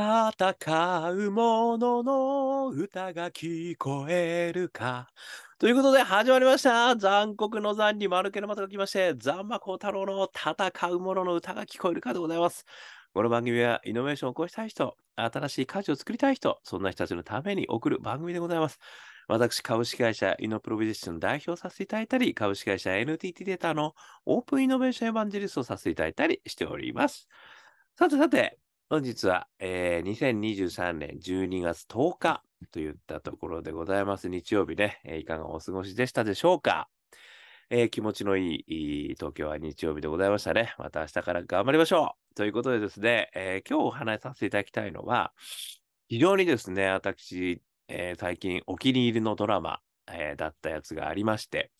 戦う者のの歌が聞こえるか。ということで始まりました。残酷の残に丸けの的が来まして、ザンマコ太郎の戦う者のの歌が聞こえるかでございます。この番組はイノベーションを起こしたい人、新しい価値を作りたい人、そんな人たちのために送る番組でございます。私、株式会社イノプロビジッション代表させていただいたり、株式会社 NTT データのオープンイノベーションエヴァンジェリストをさせていただいたりしております。さてさて、本日は、えー、2023年12月10日といったところでございます。日曜日ね、えーいかがお過ごしでしたでしょうか、えー気持ちのいい東京は日曜日でございましたね。また明日から頑張りましょうということでですね、えー今日お話しさせていただきたいのは、非常にですね、私、えー最近お気に入りのドラマ、えーだったやつがありまして、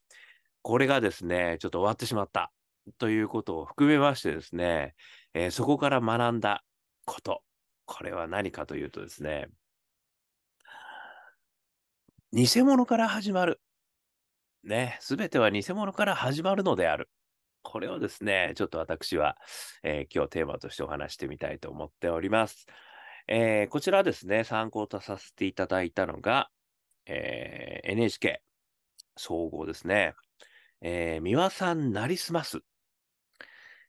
これがですね、ちょっと終わってしまったということを含めましてですね、えーそこから学んだこと。これは何かというとですね、偽物から始まる。ね、すべては偽物から始まるのである。これをですね、ちょっと私は、えー今日テーマとしてお話してみたいと思っております。えーこちらですね、参考とさせていただいたのが、えー NHK 総合ですね。えー、三輪さんなりすます。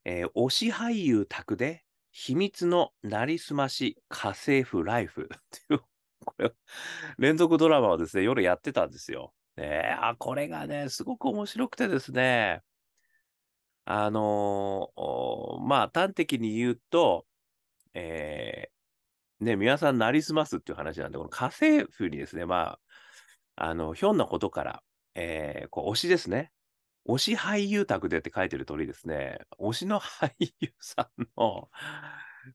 え推し俳優宅で秘密のなりすまし家政婦ライフ っていう、これ、連続ドラマをですね、夜やってたんですよ。ねえあ、これがね、すごく面白くてですね、あのーまあ、端的に言うと、えーね、皆さんなりすますっていう話なんで、この家政婦にですね、まあ、あの、ひょんなことから、えーこう推しですね。推し俳優宅でって書いてる通りですね、推しの俳優さんの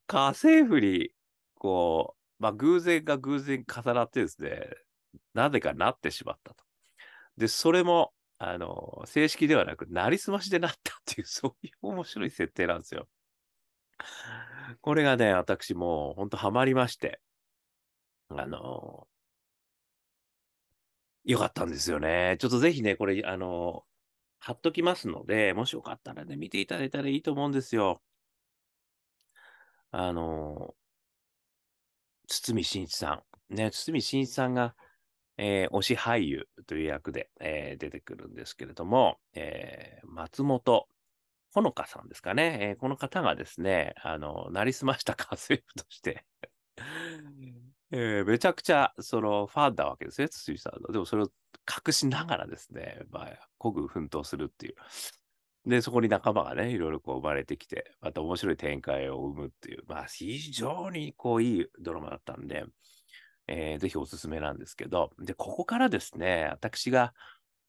家政婦に、こう、まあ、偶然が偶然重なってですね、なぜかなってしまったと。で、それも、あの、正式ではなく、なりすましでなったっていう、そういう面白い設定なんですよ。これがね、私も本当ハマりまして、あの、よかったんですよね。ちょっとぜひね、これ、あの、貼っときますので、もしよかったらね、見ていただいたらいいと思うんですよ。あの、堤真一さん。ね、堤真一さんが、えー推し俳優という役で、えー出てくるんですけれども、えー松本ほのかさんですかね。えーこの方がですね、あの、なりすました家政婦として、えーめちゃくちゃ、その、ファンなわけですね、堤さんの。でもそれを隠しながらですね、まあ、孤軍奮闘するっていう。で、そこに仲間がね、いろいろこう生まれてきて、また面白い展開を生むっていう、まあ、非常にこう、いいドラマだったんで、えーぜひおすすめなんですけど、で、ここからですね、私が、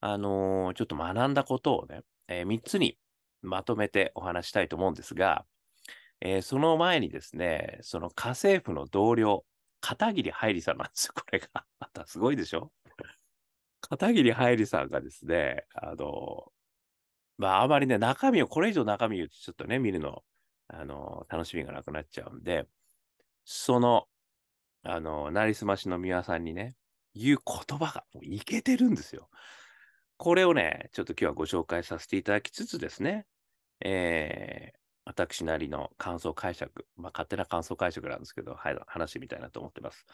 あのーちょっと学んだことをね、え3つにまとめてお話したいと思うんですが、えーその前にですね、その家政婦の同僚、片桐はいりさんなんですよ、これが。またすごいでしょ？片桐はいりさんがですね、あのまあ、あまりね、中身を、これ以上中身をちょっとね、見るの、あの楽しみがなくなっちゃうんで、その、あの、なりすましの宮さんにね、言う言葉がもういけてるんですよ。これをね、ちょっと今日はご紹介させていただきつつですね、えー私なりの感想解釈、まあ、勝手な感想解釈なんですけど、はい、話してみたいなと思ってます。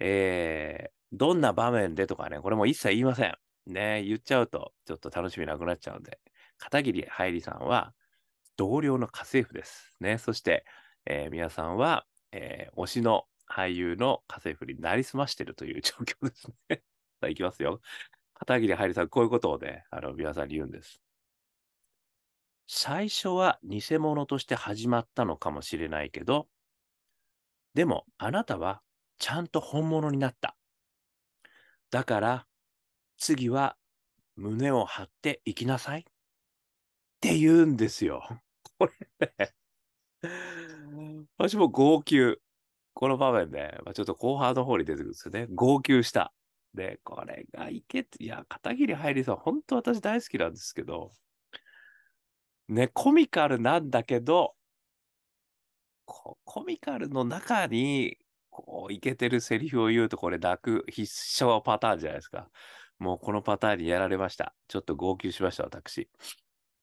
えーどんな場面でとかね、これも一切言いません。ね、言っちゃうと、ちょっと楽しみなくなっちゃうんで、片桐はいりさんは、同僚の家政婦です。ね、そして、えー皆さんは、えー推しの俳優の家政婦になりすましてるという 状況ですね。さあ、いきますよ。片桐はいりさん、こういうことをね、あの、皆さんに言うんです。最初は偽物として始まったのかもしれないけど、でもあなたはちゃんと本物になった。だから、次は胸を張っていきなさい。って言うんですよ。これね。私も号泣。この場面で、まあ、ちょっと後半の方に出てくるんですよね。号泣した。で、これがいけて、いや、片桐はいりさん、本当私大好きなんですけど、ね、コミカルなんだけど、コミカルの中に、こう、いけてるセリフを言うと、これ泣く必勝パターンじゃないですか。もうこのパターンにやられました。ちょっと号泣しました、私。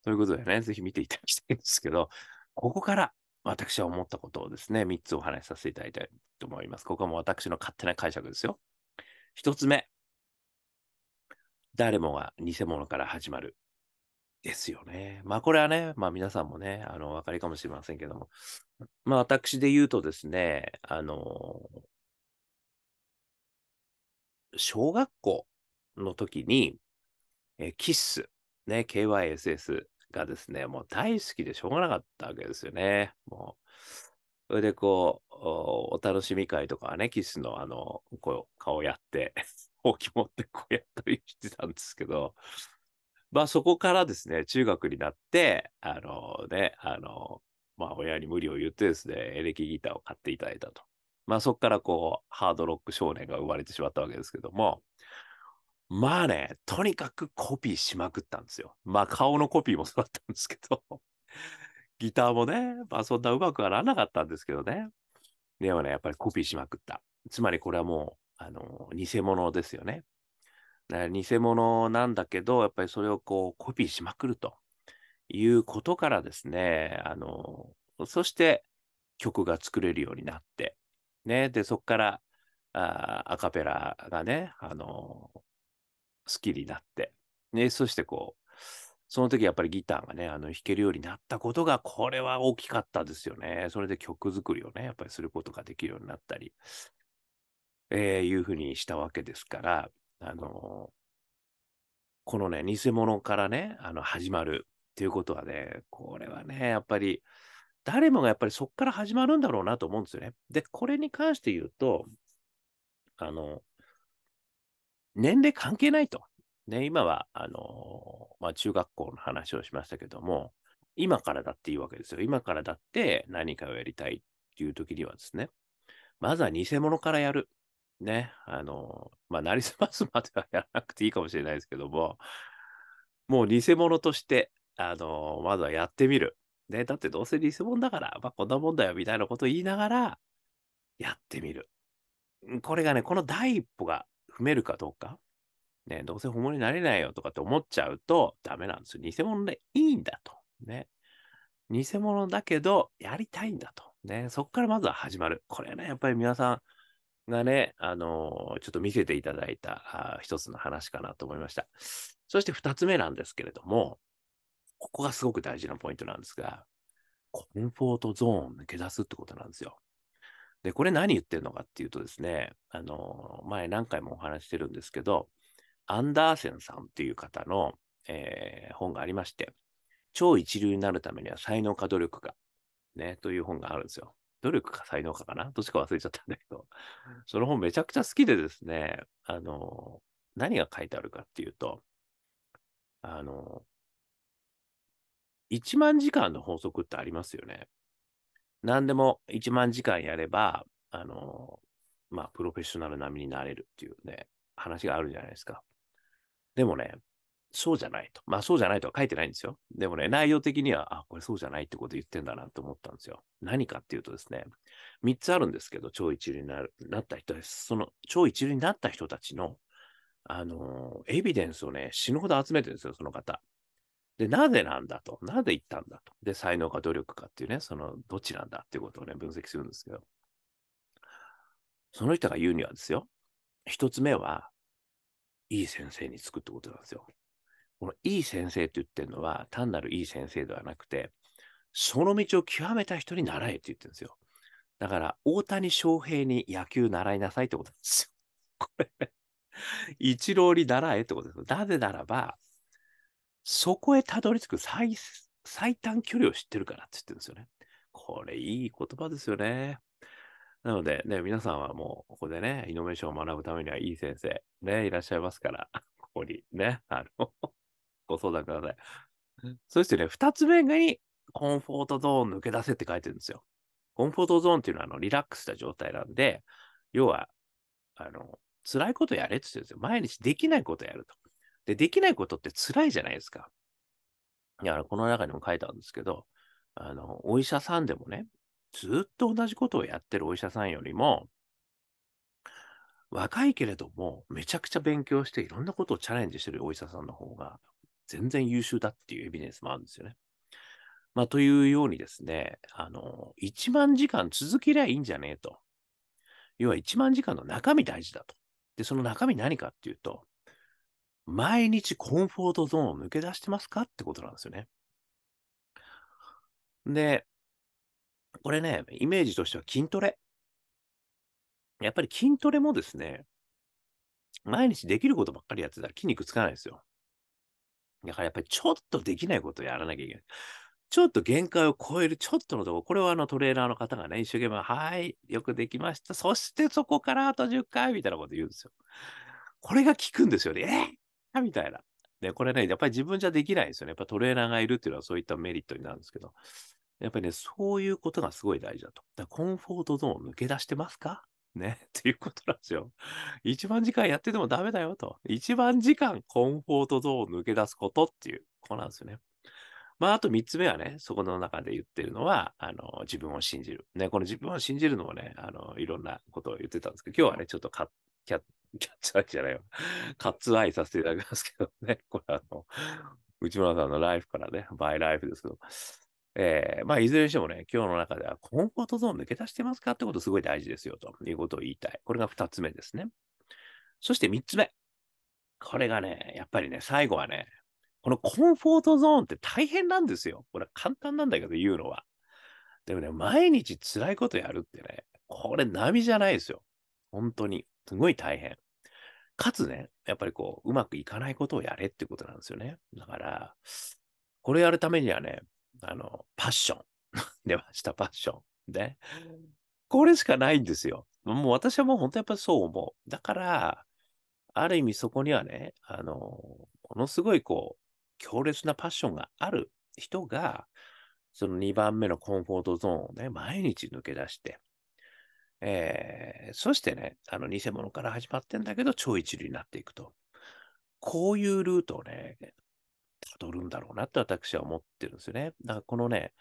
ということでね、ぜひ見ていただきたいんですけど、ここから私は思ったことをですね、3つお話しさせていただきたいと思います。ここはもう私の勝手な解釈ですよ。1つ目、誰もが偽物から始まる。ですよね。まあこれはね、まあ皆さんもね、あの、お分かりかもしれませんけども、まあ私で言うとですね、あの、小学校の時に、えキッス、ね、KYSS がですね、もう大好きでしょうがなかったわけですよね。もう、それでこう、お楽しみ会とかはね、キスのあの、こう、顔やって、ほうき持ってこうやったりしてたんですけど、まあそこからですね、中学になって、あのね、あの、まあ親に無理を言ってですね、エレキギターを買っていただいたと。まあそこからこう、ハードロック少年が生まれてしまったわけですけども、まあね、とにかくコピーしまくったんですよ。まあ顔のコピーもそうだったんですけど、ギターもね、まあそんなうまくはならなかったんですけどね。でもね、やっぱりコピーしまくった。つまりこれはもう、あの、偽物ですよね。偽物なんだけど、やっぱりそれをこうコピーしまくるということからですね、あの、そして曲が作れるようになって、ね、で、そこからあアカペラがね、あの、好きになって、ね、そしてこう、その時やっぱりギターがね、あの弾けるようになったことが、これは大きかったですよね。それで曲作りをね、やっぱりすることができるようになったり、えー、いうふうにしたわけですから、あの、このね、偽物からね、あの、始まるっていうことはね、これはね、やっぱり、誰もがやっぱりそこから始まるんだろうなと思うんですよね。で、これに関して言うと、あの、年齢関係ないと。ね、今は、あの、まあ、中学校の話をしましたけども、今からだっていいわけですよ。今からだって何かをやりたいっていう時にはですね、まずは偽物からやる。ね、あの、まあ、なりすますまではやらなくていいかもしれないですけども、もう偽物として、あの、まずはやってみる。ね、だってどうせ偽物だから、まあ、こんなもんだよみたいなことを言いながら、やってみる。これがね、この第一歩が踏めるかどうか。ね、どうせ本物になれないよとかって思っちゃうとダメなんですよ。偽物でいいんだと。ね。偽物だけど、やりたいんだと。ね。そこからまずは始まる。これね、やっぱり皆さん、がね、あのー、ちょっと見せていただいた一つの話かなと思いました。そして二つ目なんですけれども、ここがすごく大事なポイントなんですが、コンフォートゾーン抜け出すってことなんですよ。で、これ何言ってるのかっていうとですね、あのー、前何回もお話してるんですけど、アンダーセンさんっていう方の、えー、本がありまして、超一流になるためには才能か努力か、ね、という本があるんですよ。努力か才能かかな？どっちか忘れちゃったんだけど、その本めちゃくちゃ好きでですね、あの、何が書いてあるかっていうと、あの、1万時間の法則ってありますよね。何でも1万時間やれば、あの、まあ、プロフェッショナル並みになれるっていうね、話があるじゃないですか。でもね、そうじゃないと。まあそうじゃないとは書いてないんですよ。でもね、内容的には、あ、これそうじゃないってこと言ってんだなと思ったんですよ。何かっていうとですね、3つあるんですけど、超一流になるなった人です。その超一流になった人たちの、あのー、エビデンスをね、死ぬほど集めてるんですよ、その方。で、なぜなんだと。なぜ言ったんだと。で、才能か努力かっていうね、その、どっちなんだっていうことをね、分析するんですけど。その人が言うにはですよ、一つ目は、いい先生につくってことなんですよ。このいい先生って言ってるのは、単なるいい先生ではなくて、その道を極めた人に習えって言ってるんですよ。だから、大谷翔平に野球習いなさいってことなんですよ。これ、一郎に習えってことです。なぜならば、そこへたどり着く最最短距離を知ってるからって言ってるんですよね。これ、いい言葉ですよね。なので、ね、皆さんはもう、ここでね、イノベーションを学ぶためにはいい先生、ね、いらっしゃいますから、ここにね、あのご相談ください。そしてね、二つ目に、コンフォートゾーン抜け出せって書いてるんですよ。コンフォートゾーンっていうのは、あの、リラックスした状態なんで、要は、あの、辛いことやれって言ってるんですよ。毎日できないことやると。で、できないことって辛いじゃないですか。いや、この中にも書いてあるんですけど、あの、お医者さんでもね、ずっと同じことをやってるお医者さんよりも、若いけれども、めちゃくちゃ勉強していろんなことをチャレンジしてるお医者さんの方が、全然優秀だっていうエビデンスもあるんですよね。まあ、というようにですね、あの、1万時間続けりゃいいんじゃねえと。要は1万時間の中身大事だと。で、その中身何かっていうと、毎日コンフォートゾーンを抜け出してますかってことなんですよね。で、これね、イメージとしては筋トレ。やっぱり筋トレもですね、毎日できることばっかりやってたら筋肉つかないですよ。だからやっぱりちょっとできないことをやらなきゃいけない。ちょっと限界を超えるちょっとのところ、これはあのトレーナーの方がね、一生懸命、はい、よくできました。そしてそこからあと10回みたいなこと言うんですよ。これが効くんですよね。え、みたいな。で、これね、やっぱり自分じゃできないんですよね。やっぱトレーナーがいるっていうのはそういったメリットになるんですけど。やっぱりね、そういうことがすごい大事だと。だコンフォートゾーン抜け出してますか？ね、っていうことなんですよ。1万時間やっててもダメだよと。1万時間コンフォートゾーンを抜け出すことっていう、こうなんですよね。まあ、あと3つ目はね、そこの中で言ってるのは、あの、自分を信じる。ね、この自分を信じるのもね、あの、いろんなことを言ってたんですけど、今日はね、ちょっとカッキャッキャッツアイじゃないよ。カッツアイさせていただきますけどね、これあの、内村さんのライフからね、バイライフですけど、えー、まあ、いずれにしてもね、今日の中ではコンフォートゾーン抜け出してますかってことすごい大事ですよ、ということを言いたい。これが二つ目ですね。そして三つ目。これがね、やっぱりね、最後はね、このコンフォートゾーンって大変なんですよ。これは簡単なんだけど言うのは。でもね、毎日辛いことやるってね、これ波じゃないですよ。本当に。すごい大変。かつね、やっぱりこう、うまくいかないことをやれってことなんですよね。だから、これやるためにはね、あの、パッション。出ました、パッション。で、これしかないんですよ。もう私はもう本当やっぱりそう思う。だから、ある意味そこにはね、あの、ものすごいこう、強烈なパッションがある人が、その2番目のコンフォートゾーンをね、毎日抜け出して、えー、そしてね、あの偽物から始まってんだけど、超一流になっていくと。こういうルートをね、辿るんだろうなって私は思ってるんですよね。だからこのね、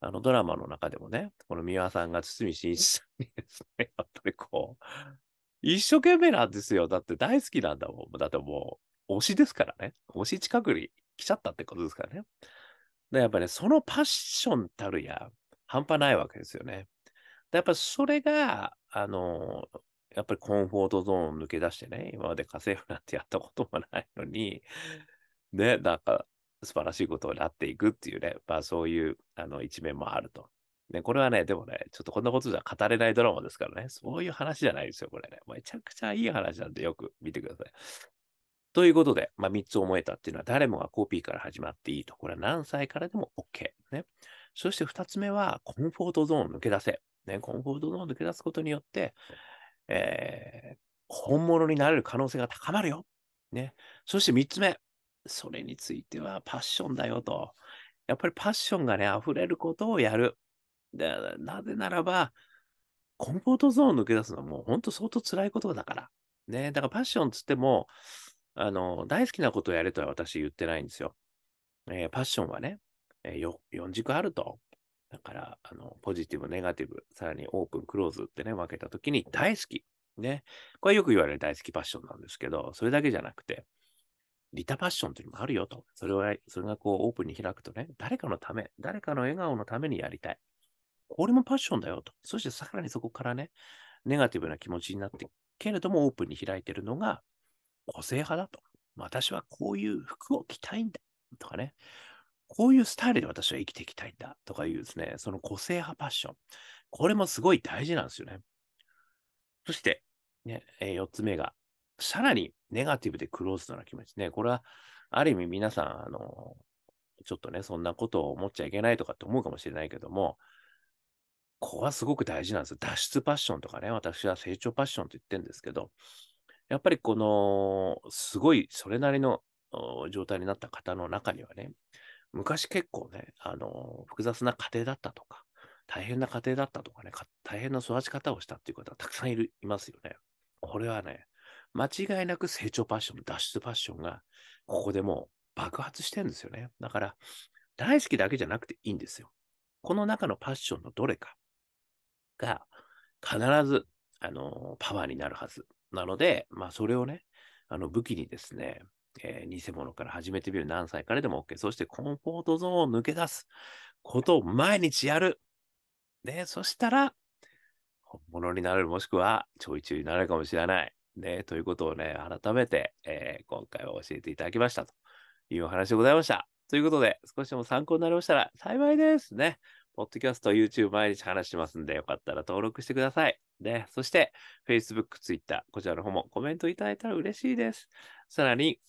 あのドラマの中でもね、この三輪さんが堤真一さんにですね、やっぱりこう、一生懸命なんですよ。だって大好きなんだもん。だってもう、推しですからね。推し近くに来ちゃったってことですからね。で、やっぱね、そのパッションたるや、半端ないわけですよね。でやっぱそれが、あの、やっぱりコンフォートゾーンを抜け出してね、今まで家政婦なんてやったこともないのに、ね、なんか素晴らしいことになっていくっていうね、まあそういうあの一面もあると。ね、これはね、でもね、ちょっとこんなことじゃ語れないドラマですからね、そういう話じゃないですよ、これね。めちゃくちゃいい話なんでよく見てください。ということで、まあ、3つ思えたっていうのは誰もがコピーから始まっていいと。これは何歳からでも OK。ね。そして2つ目は、コンフォートゾーンを抜け出せ。ね、コンフォートゾーンを抜け出すことによって、えー、本物になれる可能性が高まるよ。ね。そして3つ目。それについてはパッションだよと。やっぱりパッションがね、溢れることをやる。でなぜならば、コンフォートゾーンを抜け出すのはもう本当相当辛いことだから。ね。だからパッションつっても、あの、大好きなことをやれとは私言ってないんですよ。えー、パッションはね、えー、4軸あると。だから、あの、ポジティブ、ネガティブ、さらにオープン、クローズってね、分けたときに大好き。ね。これよく言われる大好きパッションなんですけど、それだけじゃなくて、リタパッションっていうのもあるよと。それは、それがこうオープンに開くとね、誰かのため、誰かの笑顔のためにやりたい。これもパッションだよと。そしてさらにそこからね、ネガティブな気持ちになって、けれどもオープンに開いてるのが個性派だと。私はこういう服を着たいんだとかね。こういうスタイルで私は生きていきたいんだとかいうですね、その個性派パッション。これもすごい大事なんですよね。そして、ね、え、4つ目が、さらにネガティブでクローズドな気持ちね。これは、ある意味皆さん、あの、ちょっとね、そんなことを思っちゃいけないとかって思うかもしれないけども、ここはすごく大事なんです。脱出パッションとかね、私は成長パッションと言ってるんですけど、やっぱりこの、すごいそれなりの状態になった方の中にはね、昔結構ね、あの、複雑な家庭だったとか、大変な家庭だったとかね、大変な育ち方をしたっていう方がたくさんいるいますよね。これはね、間違いなく成長パッション、脱出パッションが、ここでもう爆発してるんですよね。だから、大好きだけじゃなくていいんですよ。この中のパッションのどれかが、必ず、あの、パワーになるはず。なので、まあ、それをね、あの、武器にですね、えー、偽物から始めてみる何歳からでも OK。そしてコンフォートゾーンを抜け出す。ことを毎日やる。ね、そしたら、本物になれる、もしくはちょいちょいになれるかもしれない。ね、ということをね、改めて、えー、今回は教えていただきましたというお話でございました。ということで、少しでも参考になりましたら幸いですね。ポッドキャスト、YouTube 毎日話しますんで、よかったら登録してください。で、そして、Facebook、Twitter、こちらの方もコメントいただいたら嬉しいです。さらに、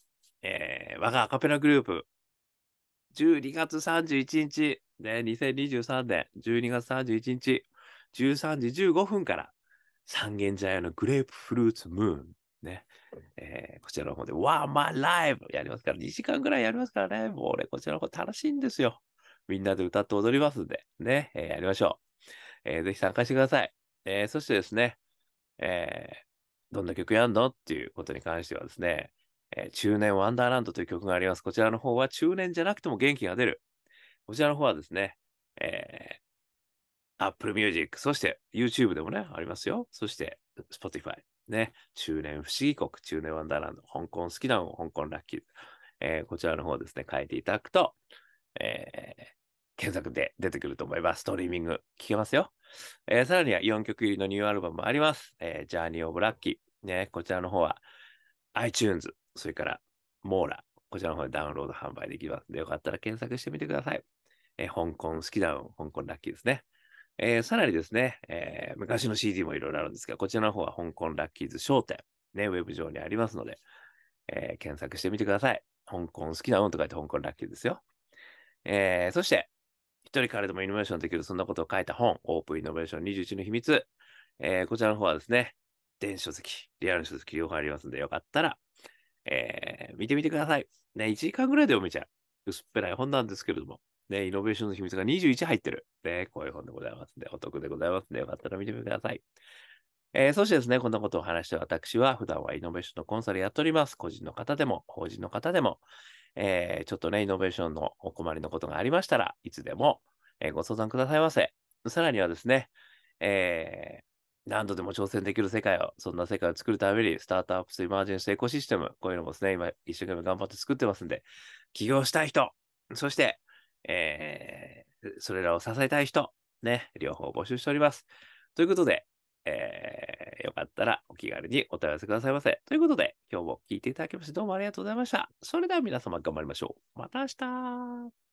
えー、我がアカペラグループ、12月31日、ね、2023年12月31日、13時15分から、三軒茶屋のグレープフルーツムーン、ね、えー、こちらの方で、ワンマンライブやりますから、2時間ぐらいやりますからね、もう俺、こちらの方楽しいんですよ。みんなで歌って踊りますんで、ね、えー、やりましょう。えー、ぜひ参加してください。えー、そしてですね、えー、どんな曲やんのっていうことに関してはですね、えー、中年ワンダーランドという曲があります。こちらの方は中年じゃなくても元気が出る。こちらの方はですね、えー、Apple Music、そして YouTube でもね、ありますよ。そして Spotify、ね、中年不思議国、中年ワンダーランド、香港好きなの、香港ラッキー。えー、こちらの方ですね、書いていただくと、えー、検索で出てくると思います。ストリーミング聞けますよ。えー、さらには4曲入りのニューアルバムもあります。えー、ジャーニーオブラッキー。ね、こちらの方は iTunes、それからモーラ、こちらの方でダウンロード販売できますので、よかったら検索してみてください。えー、香港好きダウン、香港ラッキーですね。えー、さらにですね、えー、昔の CD もいろいろあるんですが、こちらの方は香港ラッキーズ商店、ね、ウェブ上にありますので、えー、検索してみてください。香港好きな運と書いて香港ラッキーですよ。えー、そして、一人からでもイノベーションできる、そんなことを書いた本、オープンイノベーション21の秘密。えー、こちらの方はですね、電子書籍、リアル書籍両方ありますんで、よかったら、えー、見てみてください。ね、1時間ぐらいで読めちゃう。薄っぺらい本なんですけれども、ね、イノベーションの秘密が21入ってる。ね、こういう本でございますんで、お得でございますんで、よかったら見てみてください。えー、そしてですね、こんなことを話して私は、普段はイノベーションのコンサルやっております。個人の方でも、法人の方でも、えー、ちょっとね、イノベーションのお困りのことがありましたらいつでも、えー、ご相談くださいませ。さらにはですね、え、何度でも挑戦できる世界を、そんな世界を作るために、スタートアップスイマージェンスエコシステム、こういうのもですね、今一生懸命頑張って作ってますんで、起業したい人、そして、えー、それらを支えたい人、ね、両方募集しております。ということで、えー、よかったらお気軽にお問い合わせくださいませ。ということで、今日も聞いていただきましてどうもありがとうございました。それでは皆様頑張りましょう。また明日